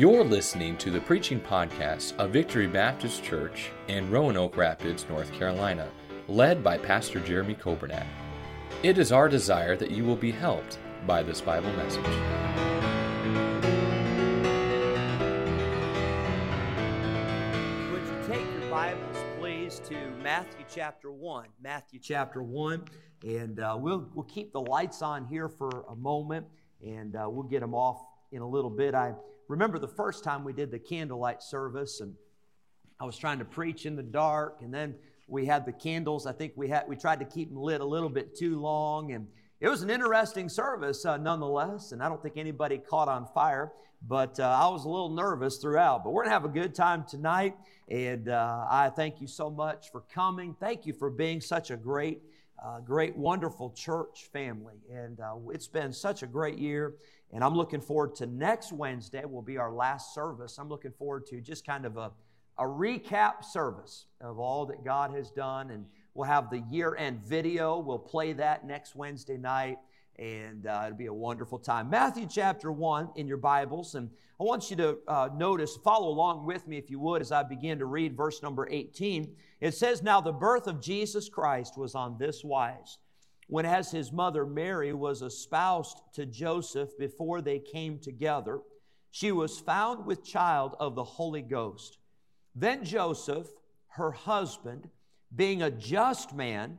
You're listening to the preaching podcast of Victory Baptist Church in Roanoke Rapids, North Carolina, led by Pastor Jeremy Coburnack. It is our desire that you will be helped by this Bible message. Would you take your Bibles, please, to Matthew chapter 1? Matthew chapter 1. And uh, we'll, we'll keep the lights on here for a moment and uh, we'll get them off in a little bit. I remember the first time we did the candlelight service and I was trying to preach in the dark and then we had the candles. I think we had we tried to keep them lit a little bit too long and it was an interesting service uh, nonetheless, and I don't think anybody caught on fire, but uh, I was a little nervous throughout. But we're going to have a good time tonight, and uh, I thank you so much for coming. Thank you for being such a great, uh, great, wonderful church family. And uh, it's been such a great year, and I'm looking forward to next Wednesday, will be our last service. I'm looking forward to just kind of a, a recap service of all that God has done and We'll have the year end video. We'll play that next Wednesday night, and uh, it'll be a wonderful time. Matthew chapter 1 in your Bibles, and I want you to uh, notice, follow along with me if you would, as I begin to read verse number 18. It says, Now the birth of Jesus Christ was on this wise. When, as his mother Mary was espoused to Joseph before they came together, she was found with child of the Holy Ghost. Then Joseph, her husband, being a just man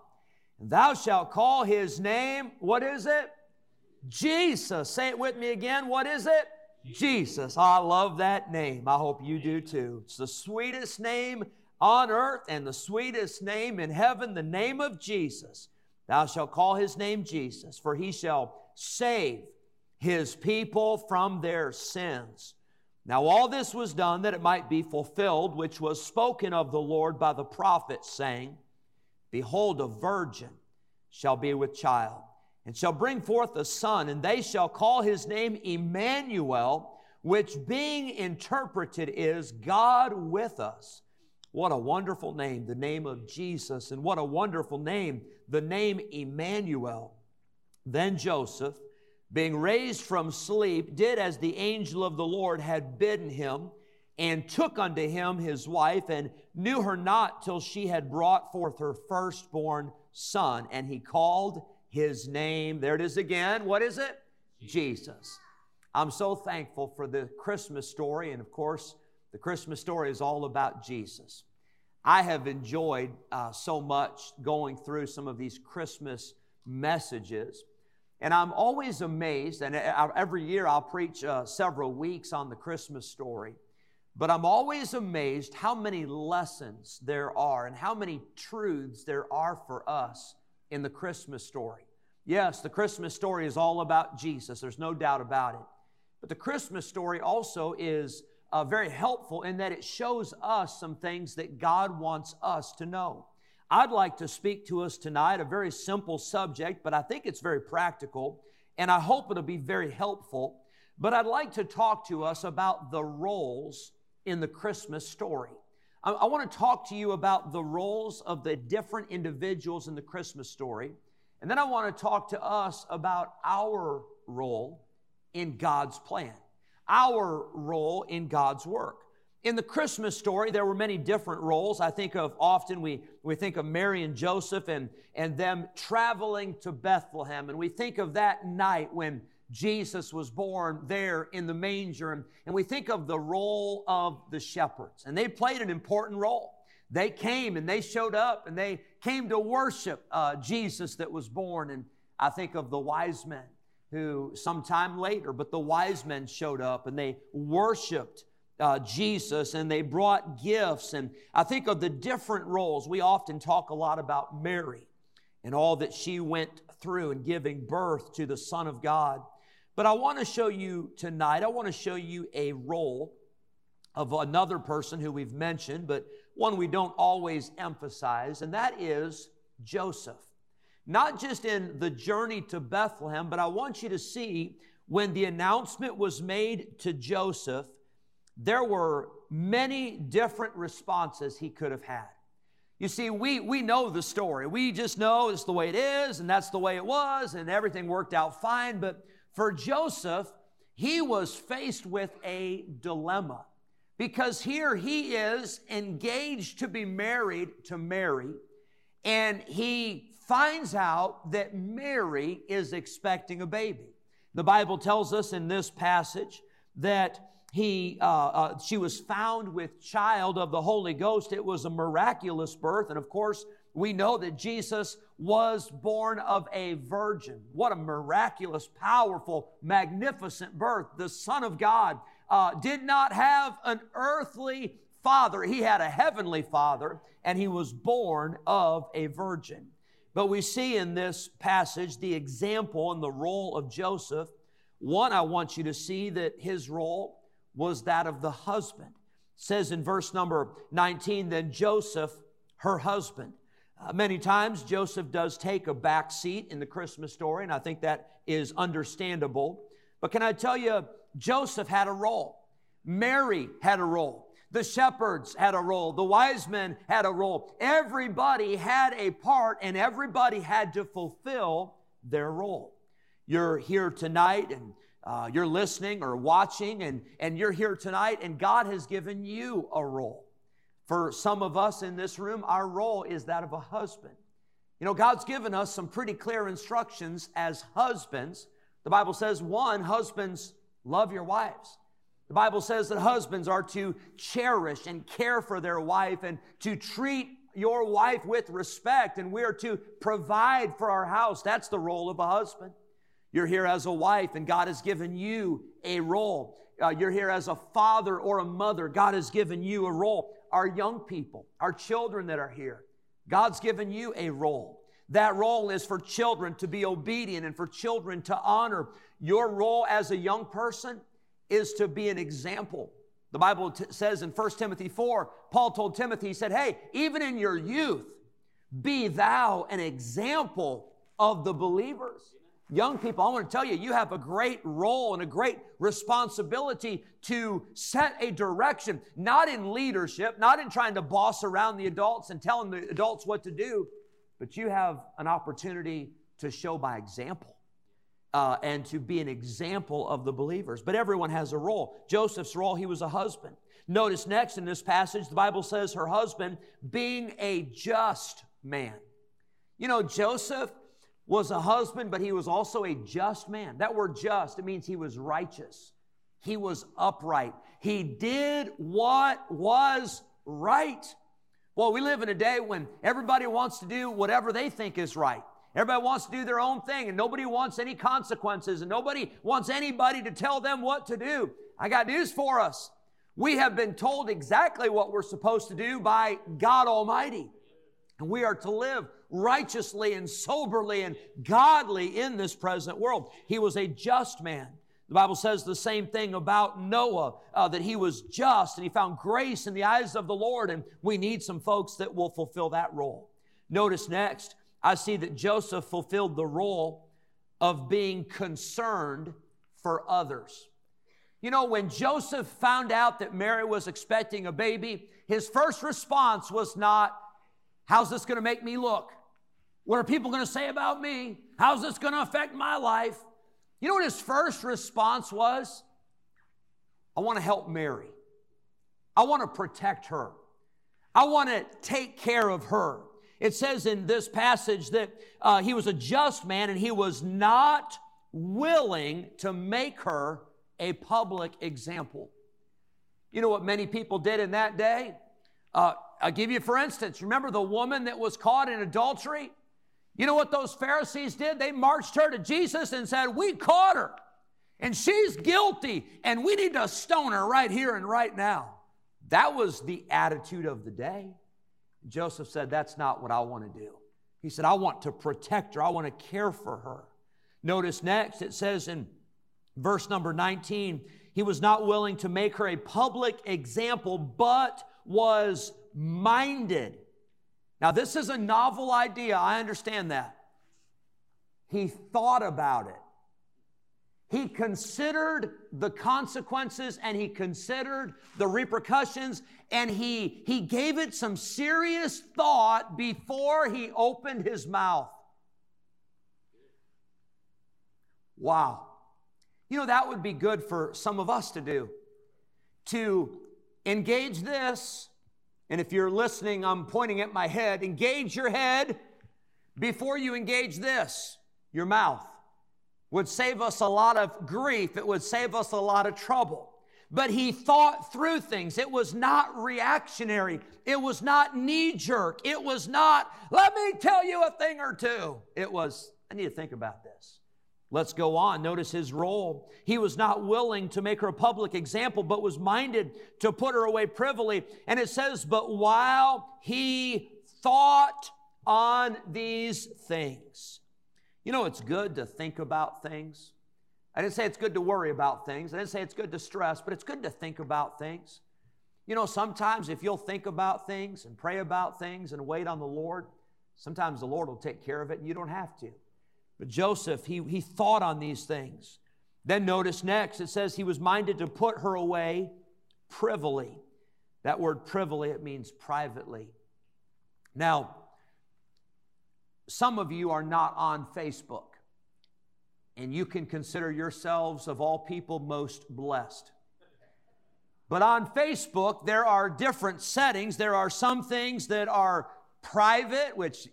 Thou shalt call his name, what is it? Jesus. Say it with me again. What is it? Jesus. I love that name. I hope you do too. It's the sweetest name on earth and the sweetest name in heaven, the name of Jesus. Thou shalt call his name Jesus, for he shall save his people from their sins. Now, all this was done that it might be fulfilled, which was spoken of the Lord by the prophet, saying, Behold, a virgin shall be with child, and shall bring forth a son, and they shall call his name Emmanuel, which being interpreted is God with us. What a wonderful name, the name of Jesus, and what a wonderful name, the name Emmanuel. Then Joseph, being raised from sleep, did as the angel of the Lord had bidden him, and took unto him his wife, and knew her not till she had brought forth her firstborn son. And he called his name, there it is again, what is it? Jesus. I'm so thankful for the Christmas story, and of course, the Christmas story is all about Jesus. I have enjoyed uh, so much going through some of these Christmas messages. And I'm always amazed, and every year I'll preach uh, several weeks on the Christmas story, but I'm always amazed how many lessons there are and how many truths there are for us in the Christmas story. Yes, the Christmas story is all about Jesus, there's no doubt about it. But the Christmas story also is uh, very helpful in that it shows us some things that God wants us to know. I'd like to speak to us tonight a very simple subject, but I think it's very practical, and I hope it'll be very helpful. But I'd like to talk to us about the roles in the Christmas story. I, I want to talk to you about the roles of the different individuals in the Christmas story. And then I want to talk to us about our role in God's plan, our role in God's work. In the Christmas story, there were many different roles. I think of often we, we think of Mary and Joseph and, and them traveling to Bethlehem. And we think of that night when Jesus was born there in the manger. And, we think of the role of the shepherds. And they played an important role. They came and they showed up and they came to worship uh, Jesus that was born. And I think of the wise men who sometime later, but the wise men showed up and they worshiped uh, Jesus and they brought gifts. And I think of the different roles. We often talk a lot about Mary and all that she went through in giving birth to the Son of God. But I want to show you tonight, I want to show you a role of another person who we've mentioned, but one we don't always emphasize, and that is Joseph. Not just in the journey to Bethlehem, but I want you to see when the announcement was made to Joseph, there were many different responses he could have had. You see, we, we know the story. We just know it's the way it is, and that's the way it was, and everything worked out fine. But for Joseph, he was faced with a dilemma because here he is engaged to be married to Mary, and he finds out that Mary is expecting a baby. The Bible tells us in this passage that he, uh, uh, she was found with child of the Holy Ghost. It was a miraculous birth, and of course, we know that Jesus was born of a virgin. What a miraculous, powerful, magnificent birth. The Son of God uh, did not have an earthly father, he had a heavenly father, and he was born of a virgin. But we see in this passage the example and the role of Joseph. One, I want you to see that his role was that of the husband. It says in verse number 19, then Joseph, her husband. Uh, many times Joseph does take a back seat in the Christmas story, and I think that is understandable. But can I tell you, Joseph had a role. Mary had a role. The shepherds had a role. The wise men had a role. Everybody had a part and everybody had to fulfill their role. You're here tonight and uh, you're listening or watching and, and you're here tonight and God has given you a role. For some of us in this room, our role is that of a husband. You know, God's given us some pretty clear instructions as husbands. The Bible says, one, husbands, love your wives. The Bible says that husbands are to cherish and care for their wife and to treat your wife with respect, and we are to provide for our house. That's the role of a husband. You're here as a wife, and God has given you a role. Uh, you're here as a father or a mother. God has given you a role. Our young people, our children that are here, God's given you a role. That role is for children to be obedient and for children to honor. Your role as a young person is to be an example. The Bible t- says in 1 Timothy 4, Paul told Timothy, he said, Hey, even in your youth, be thou an example of the believers. Young people, I want to tell you, you have a great role and a great responsibility to set a direction, not in leadership, not in trying to boss around the adults and telling the adults what to do, but you have an opportunity to show by example uh, and to be an example of the believers. But everyone has a role. Joseph's role, he was a husband. Notice next in this passage, the Bible says her husband being a just man. You know, Joseph was a husband, but he was also a just man. That word just, it means he was righteous. He was upright. He did what was right. Well, we live in a day when everybody wants to do whatever they think is right. Everybody wants to do their own thing and nobody wants any consequences and nobody wants anybody to tell them what to do. I got news for us. We have been told exactly what we're supposed to do by God Almighty. And we are to live righteously and soberly and godly in this present world. He was a just man. The Bible says the same thing about Noah, uh, that he was just and he found grace in the eyes of the Lord, and we need some folks that will fulfill that role. Notice next, I see that Joseph fulfilled the role of being concerned for others. You know, when Joseph found out that Mary was expecting a baby, his first response was not, How's this going to make me look? What are people going to say about me? How's this going to affect my life? You know what his first response was? I want to help Mary. I want to protect her. I want to take care of her. It says in this passage that uh, he was a just man and he was not willing to make her a public example. You know what many people did in that day? Uh, I'll give you for instance. Remember the woman that was caught in adultery? You know what those Pharisees did? They marched her to Jesus and said, We caught her, and she's guilty, and we need to stone her right here and right now. That was the attitude of the day. Joseph said, That's not what I want to do. He said, I want to protect her, I want to care for her. Notice next, it says in verse number 19, he was not willing to make her a public example, but was minded. Now, this is a novel idea. I understand that. He thought about it. He considered the consequences and he considered the repercussions and he, he gave it some serious thought before he opened his mouth. Wow. You know, that would be good for some of us to do. To engage this, and if you're listening, I'm pointing at my head, engage your head before you engage this, your mouth. Would save us a lot of grief, it would save us a lot of trouble but he thought through things. It was not reactionary. It was not knee jerk. It was not, let me tell you a thing or two. It was, I need to think about this. Let's go on. Notice his role. He was not willing to make her a public example, but was minded to put her away privily. And it says, But while he thought on these things. You know, it's good to think about things. I didn't say it's good to worry about things. I didn't say it's good to stress, but it's good to think about things. You know, sometimes if you'll think about things and pray about things and wait on the Lord, sometimes the Lord will take care of it and you don't have to. But Joseph, he, he thought on these things. Then notice next, it says he was minded to put her away privily. That word privily, it means privately. Now, some of you are not on Facebook, and you can consider yourselves, of all people, most blessed. But on Facebook, there are different settings. There are some things that are private, which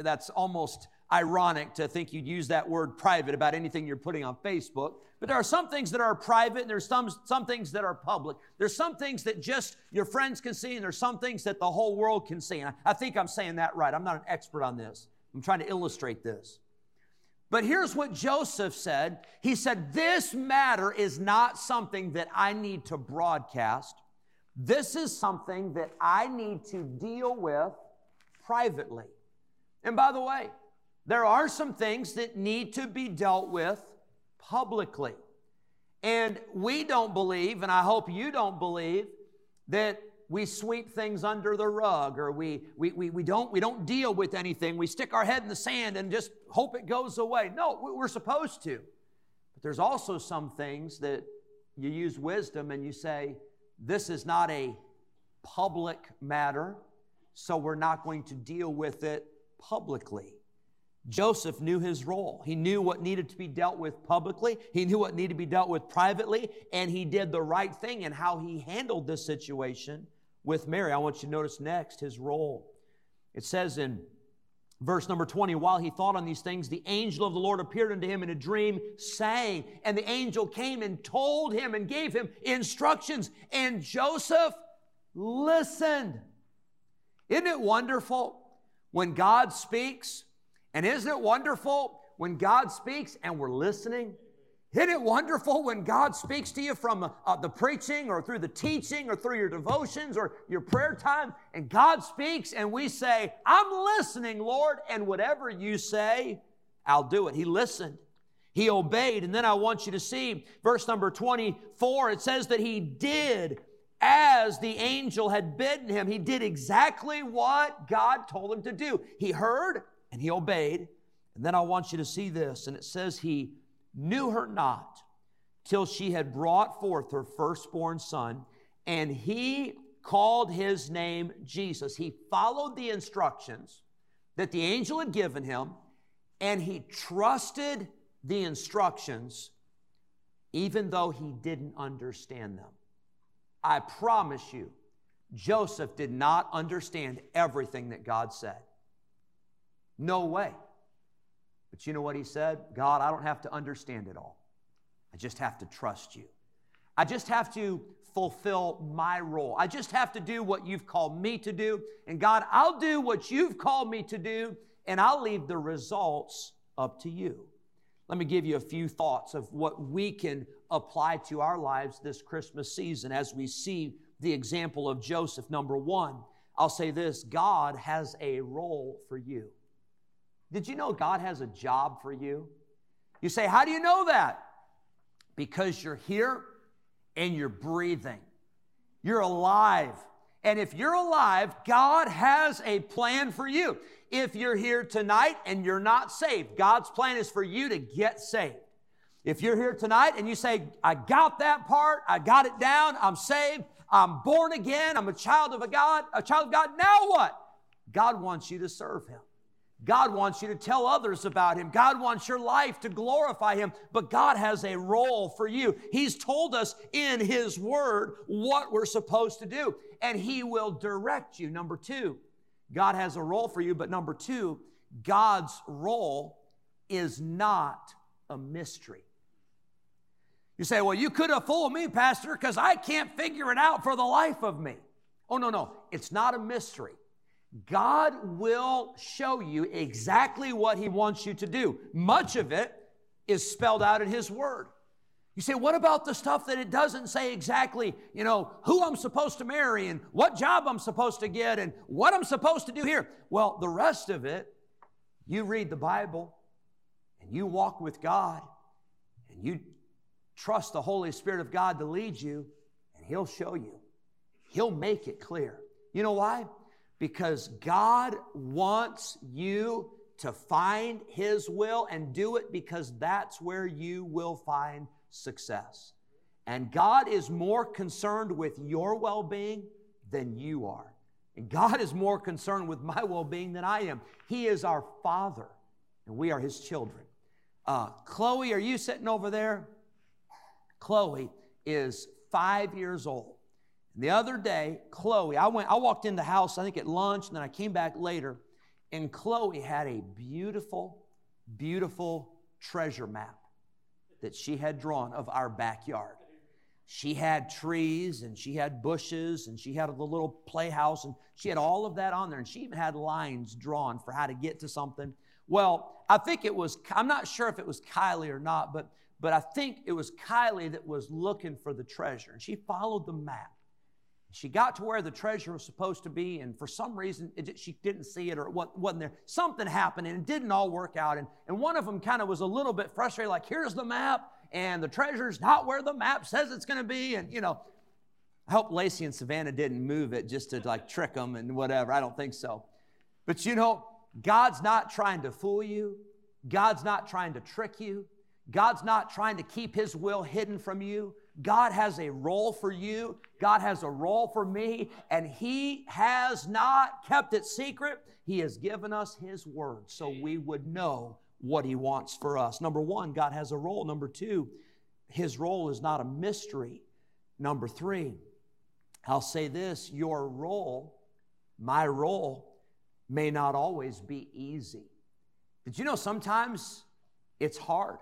that's almost ironic to think you'd use that word private about anything you're putting on Facebook. But there are some things that are private and there's some, some things that are public. There's some things that just your friends can see and there's some things that the whole world can see. And I, I think I'm saying that right. I'm not an expert on this. I'm trying to illustrate this. But here's what Joseph said. He said, This matter is not something that I need to broadcast. This is something that I need to deal with privately. And by the way, there are some things that need to be dealt with publicly. And we don't believe, and I hope you don't believe, that we sweep things under the rug or we, we, we, we, don't, we don't deal with anything. We stick our head in the sand and just hope it goes away. No, we're supposed to. But there's also some things that you use wisdom and you say, this is not a public matter, so we're not going to deal with it publicly. Joseph knew his role. He knew what needed to be dealt with publicly, he knew what needed to be dealt with privately, and he did the right thing in how he handled this situation with Mary. I want you to notice next his role. It says in verse number 20 while he thought on these things, the angel of the Lord appeared unto him in a dream, saying, And the angel came and told him and gave him instructions, and Joseph listened. Isn't it wonderful when God speaks? And isn't it wonderful when God speaks and we're listening? Isn't it wonderful when God speaks to you from uh, the preaching or through the teaching or through your devotions or your prayer time? And God speaks and we say, I'm listening, Lord, and whatever you say, I'll do it. He listened. He obeyed. And then I want you to see verse number 24. It says that he did as the angel had bidden him. He did exactly what God told him to do. He heard and he obeyed. And then I want you to see this. And it says he knew her not till she had brought forth her firstborn son, and he called his name Jesus. He followed the instructions that the angel had given him, and he trusted the instructions even though he didn't understand them. I promise you, Joseph did not understand everything that God said. No way. But you know what he said? God, I don't have to understand it all. I just have to trust you. I just have to fulfill my role. I just have to do what you've called me to do. And God, I'll do what you've called me to do, and I'll leave the results up to you. Let me give you a few thoughts of what we can apply to our lives this Christmas season as we see the example of Joseph. Number one, I'll say this God has a role for you. Did you know God has a job for you? You say, How do you know that? Because you're here and you're breathing. You're alive. And if you're alive, God has a plan for you. If you're here tonight and you're not saved, God's plan is for you to get saved. If you're here tonight and you say, I got that part, I got it down, I'm saved, I'm born again, I'm a child of a God, a child of God, now what? God wants you to serve Him. God wants you to tell others about Him. God wants your life to glorify Him, but God has a role for you. He's told us in His Word what we're supposed to do, and He will direct you. Number two, God has a role for you, but number two, God's role is not a mystery. You say, well, you could have fooled me, Pastor, because I can't figure it out for the life of me. Oh, no, no. It's not a mystery. God will show you exactly what He wants you to do. Much of it is spelled out in His Word. You say, what about the stuff that it doesn't say exactly, you know, who I'm supposed to marry and what job I'm supposed to get and what I'm supposed to do here? Well, the rest of it, you read the Bible and you walk with God and you trust the Holy Spirit of God to lead you and He'll show you. He'll make it clear. You know why? Because God wants you to find His will and do it because that's where you will find success. And God is more concerned with your well being than you are. And God is more concerned with my well being than I am. He is our Father, and we are His children. Uh, Chloe, are you sitting over there? Chloe is five years old. The other day, Chloe, I went, I walked in the house, I think at lunch, and then I came back later, and Chloe had a beautiful, beautiful treasure map that she had drawn of our backyard. She had trees and she had bushes and she had the little playhouse and she had all of that on there and she even had lines drawn for how to get to something. Well, I think it was, I'm not sure if it was Kylie or not, but, but I think it was Kylie that was looking for the treasure and she followed the map. She got to where the treasure was supposed to be, and for some reason, it, she didn't see it or it wasn't there. Something happened, and it didn't all work out. And, and one of them kind of was a little bit frustrated, like, here's the map, and the treasure's not where the map says it's going to be. And, you know, I hope Lacey and Savannah didn't move it just to like trick them and whatever. I don't think so. But, you know, God's not trying to fool you, God's not trying to trick you, God's not trying to keep His will hidden from you. God has a role for you. God has a role for me, and He has not kept it secret. He has given us His word so we would know what He wants for us. Number one, God has a role. Number two, His role is not a mystery. Number three, I'll say this your role, my role, may not always be easy. Did you know sometimes it's hard?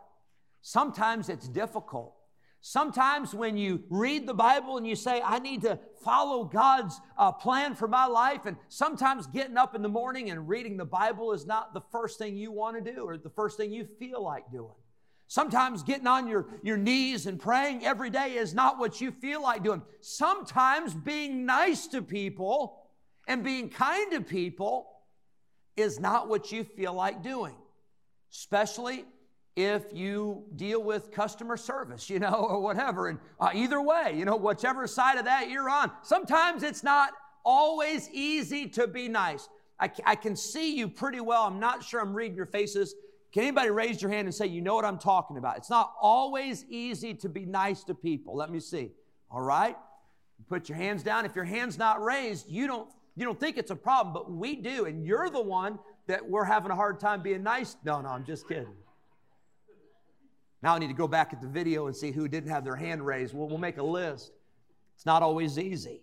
Sometimes it's difficult. Sometimes when you read the Bible and you say, I need to follow God's uh, plan for my life, and sometimes getting up in the morning and reading the Bible is not the first thing you want to do or the first thing you feel like doing. Sometimes getting on your, your knees and praying every day is not what you feel like doing. Sometimes being nice to people and being kind to people is not what you feel like doing, especially if you deal with customer service, you know, or whatever. And uh, either way, you know, whichever side of that you're on, sometimes it's not always easy to be nice. I, I can see you pretty well. I'm not sure I'm reading your faces. Can anybody raise your hand and say, you know what I'm talking about? It's not always easy to be nice to people. Let me see. All right? Put your hands down. If your hand's not raised, you don't you don't think it's a problem, but we do, and you're the one that we're having a hard time being nice. No, no, I'm just kidding. Now I need to go back at the video and see who didn't have their hand raised. We'll, we'll make a list. It's not always easy.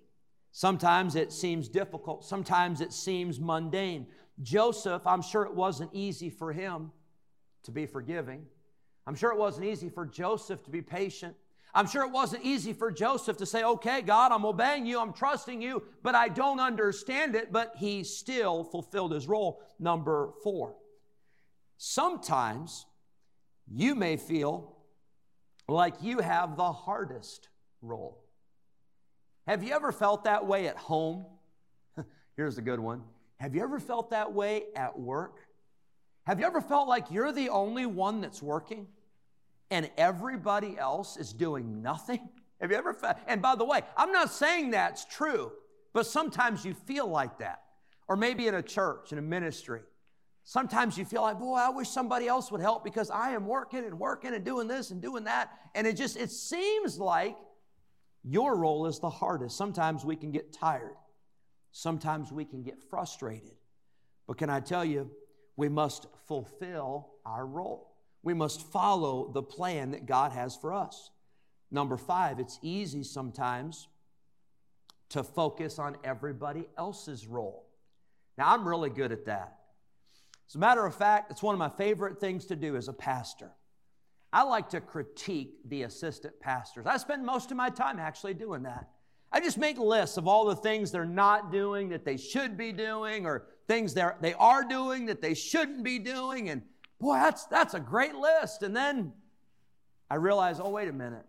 Sometimes it seems difficult. Sometimes it seems mundane. Joseph, I'm sure it wasn't easy for him to be forgiving. I'm sure it wasn't easy for Joseph to be patient. I'm sure it wasn't easy for Joseph to say, okay, God, I'm obeying you, I'm trusting you, but I don't understand it. But he still fulfilled his role. Number four. Sometimes you may feel like you have the hardest role. Have you ever felt that way at home? Here's a good one. Have you ever felt that way at work? Have you ever felt like you're the only one that's working and everybody else is doing nothing? Have you ever felt? And by the way, I'm not saying that's true, but sometimes you feel like that. Or maybe in a church, in a ministry. Sometimes you feel like, boy, I wish somebody else would help because I am working and working and doing this and doing that. And it just, it seems like your role is the hardest. Sometimes we can get tired. Sometimes we can get frustrated. But can I tell you, we must fulfill our role. We must follow the plan that God has for us. Number five, it's easy sometimes to focus on everybody else's role. Now, I'm really good at that. As a matter of fact, it's one of my favorite things to do as a pastor. I like to critique the assistant pastors. I spend most of my time actually doing that. I just make lists of all the things they're not doing that they should be doing, or things they're, they are doing that they shouldn't be doing. And boy, that's, that's a great list. And then I realize, oh, wait a minute.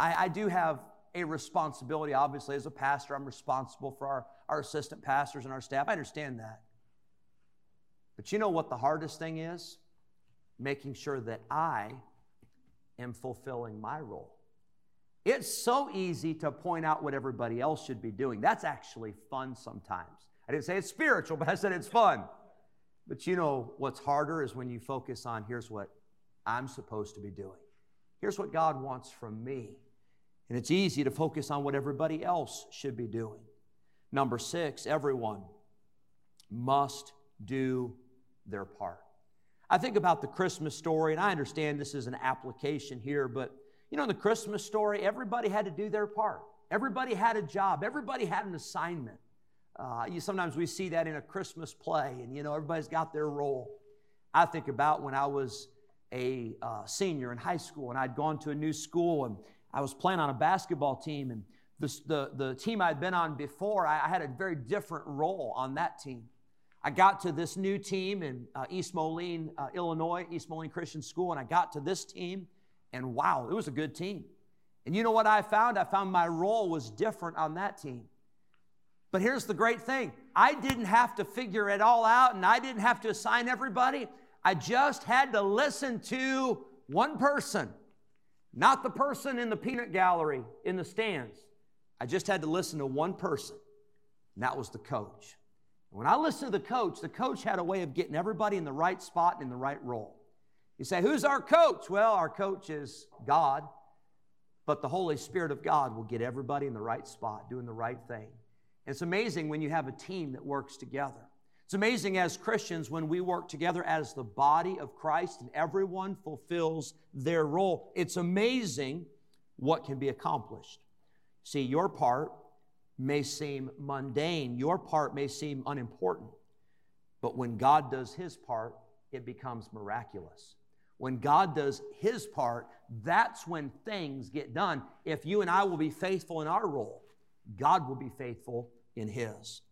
I, I do have a responsibility, obviously, as a pastor. I'm responsible for our, our assistant pastors and our staff. I understand that. But you know what the hardest thing is? Making sure that I am fulfilling my role. It's so easy to point out what everybody else should be doing. That's actually fun sometimes. I didn't say it's spiritual, but I said it's fun. But you know what's harder is when you focus on here's what I'm supposed to be doing. Here's what God wants from me. And it's easy to focus on what everybody else should be doing. Number six, everyone must do their part. I think about the Christmas story, and I understand this is an application here, but you know, in the Christmas story, everybody had to do their part. Everybody had a job. Everybody had an assignment. Uh, you, sometimes we see that in a Christmas play, and you know, everybody's got their role. I think about when I was a uh, senior in high school, and I'd gone to a new school, and I was playing on a basketball team, and the, the team I'd been on before, I, I, had a very different role on that team. I got to this new team in uh, East Moline, uh, Illinois, East Moline Christian School, and I got to this team, and wow, it was a good team. And you know what I found? I found my role was different on that team. But here's the great thing I didn't have to figure it all out, and I didn't have to assign everybody. I just had to listen to one person not the person in the peanut gallery in the stands. I just had to listen to one person, and that was the coach. When I listened to the coach, the coach had a way of getting everybody in the right spot and in the right role. You say, Who's our coach? Well, our coach is God, but the Holy Spirit of God will get everybody in the right spot, doing the right thing. And it's amazing when you have a team that works together. It's amazing as Christians when we work together as the body of Christ and everyone fulfills their role. It's amazing what can be accomplished. See, your part may seem mundane, your part may seem unimportant, but when God does his part, it becomes miraculous. When God does his part, that's when things get done. If you and I will be faithful in our role, God will be faithful in his.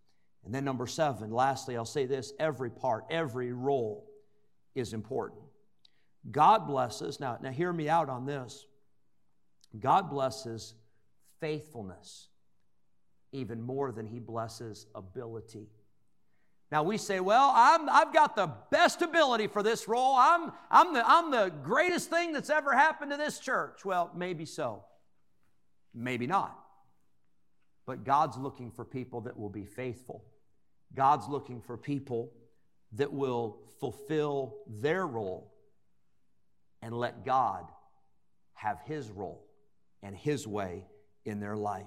And then, number seven, lastly, I'll say this every part, every role is important. God blesses, now, now hear me out on this. God blesses faithfulness even more than he blesses ability. Now we say, well, I'm, I've got the best ability for this role. I'm, I'm, the, I'm the greatest thing that's ever happened to this church. Well, maybe so. Maybe not. But God's looking for people that will be faithful. God's looking for people that will fulfill their role and let God have His role and His way in their life.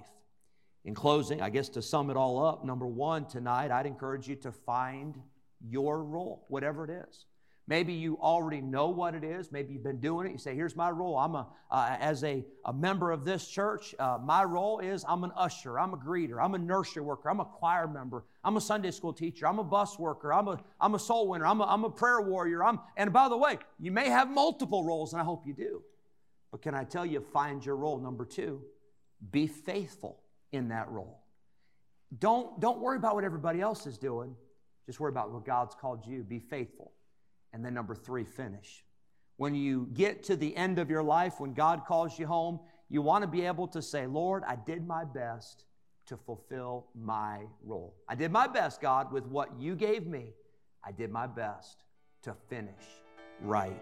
In closing, I guess to sum it all up, number one, tonight, I'd encourage you to find your role, whatever it is. Maybe you already know what it is. Maybe you've been doing it. You say, "Here's my role. I'm a uh, as a, a member of this church. Uh, my role is I'm an usher. I'm a greeter. I'm a nursery worker. I'm a choir member. I'm a Sunday school teacher. I'm a bus worker. I'm a I'm a soul winner. I'm a, I'm a prayer warrior. I'm and by the way, you may have multiple roles, and I hope you do. But can I tell you, find your role. Number two, be faithful in that role. Don't don't worry about what everybody else is doing. Just worry about what God's called you. Be faithful. And then number three, finish. When you get to the end of your life, when God calls you home, you want to be able to say, Lord, I did my best to fulfill my role. I did my best, God, with what you gave me. I did my best to finish right.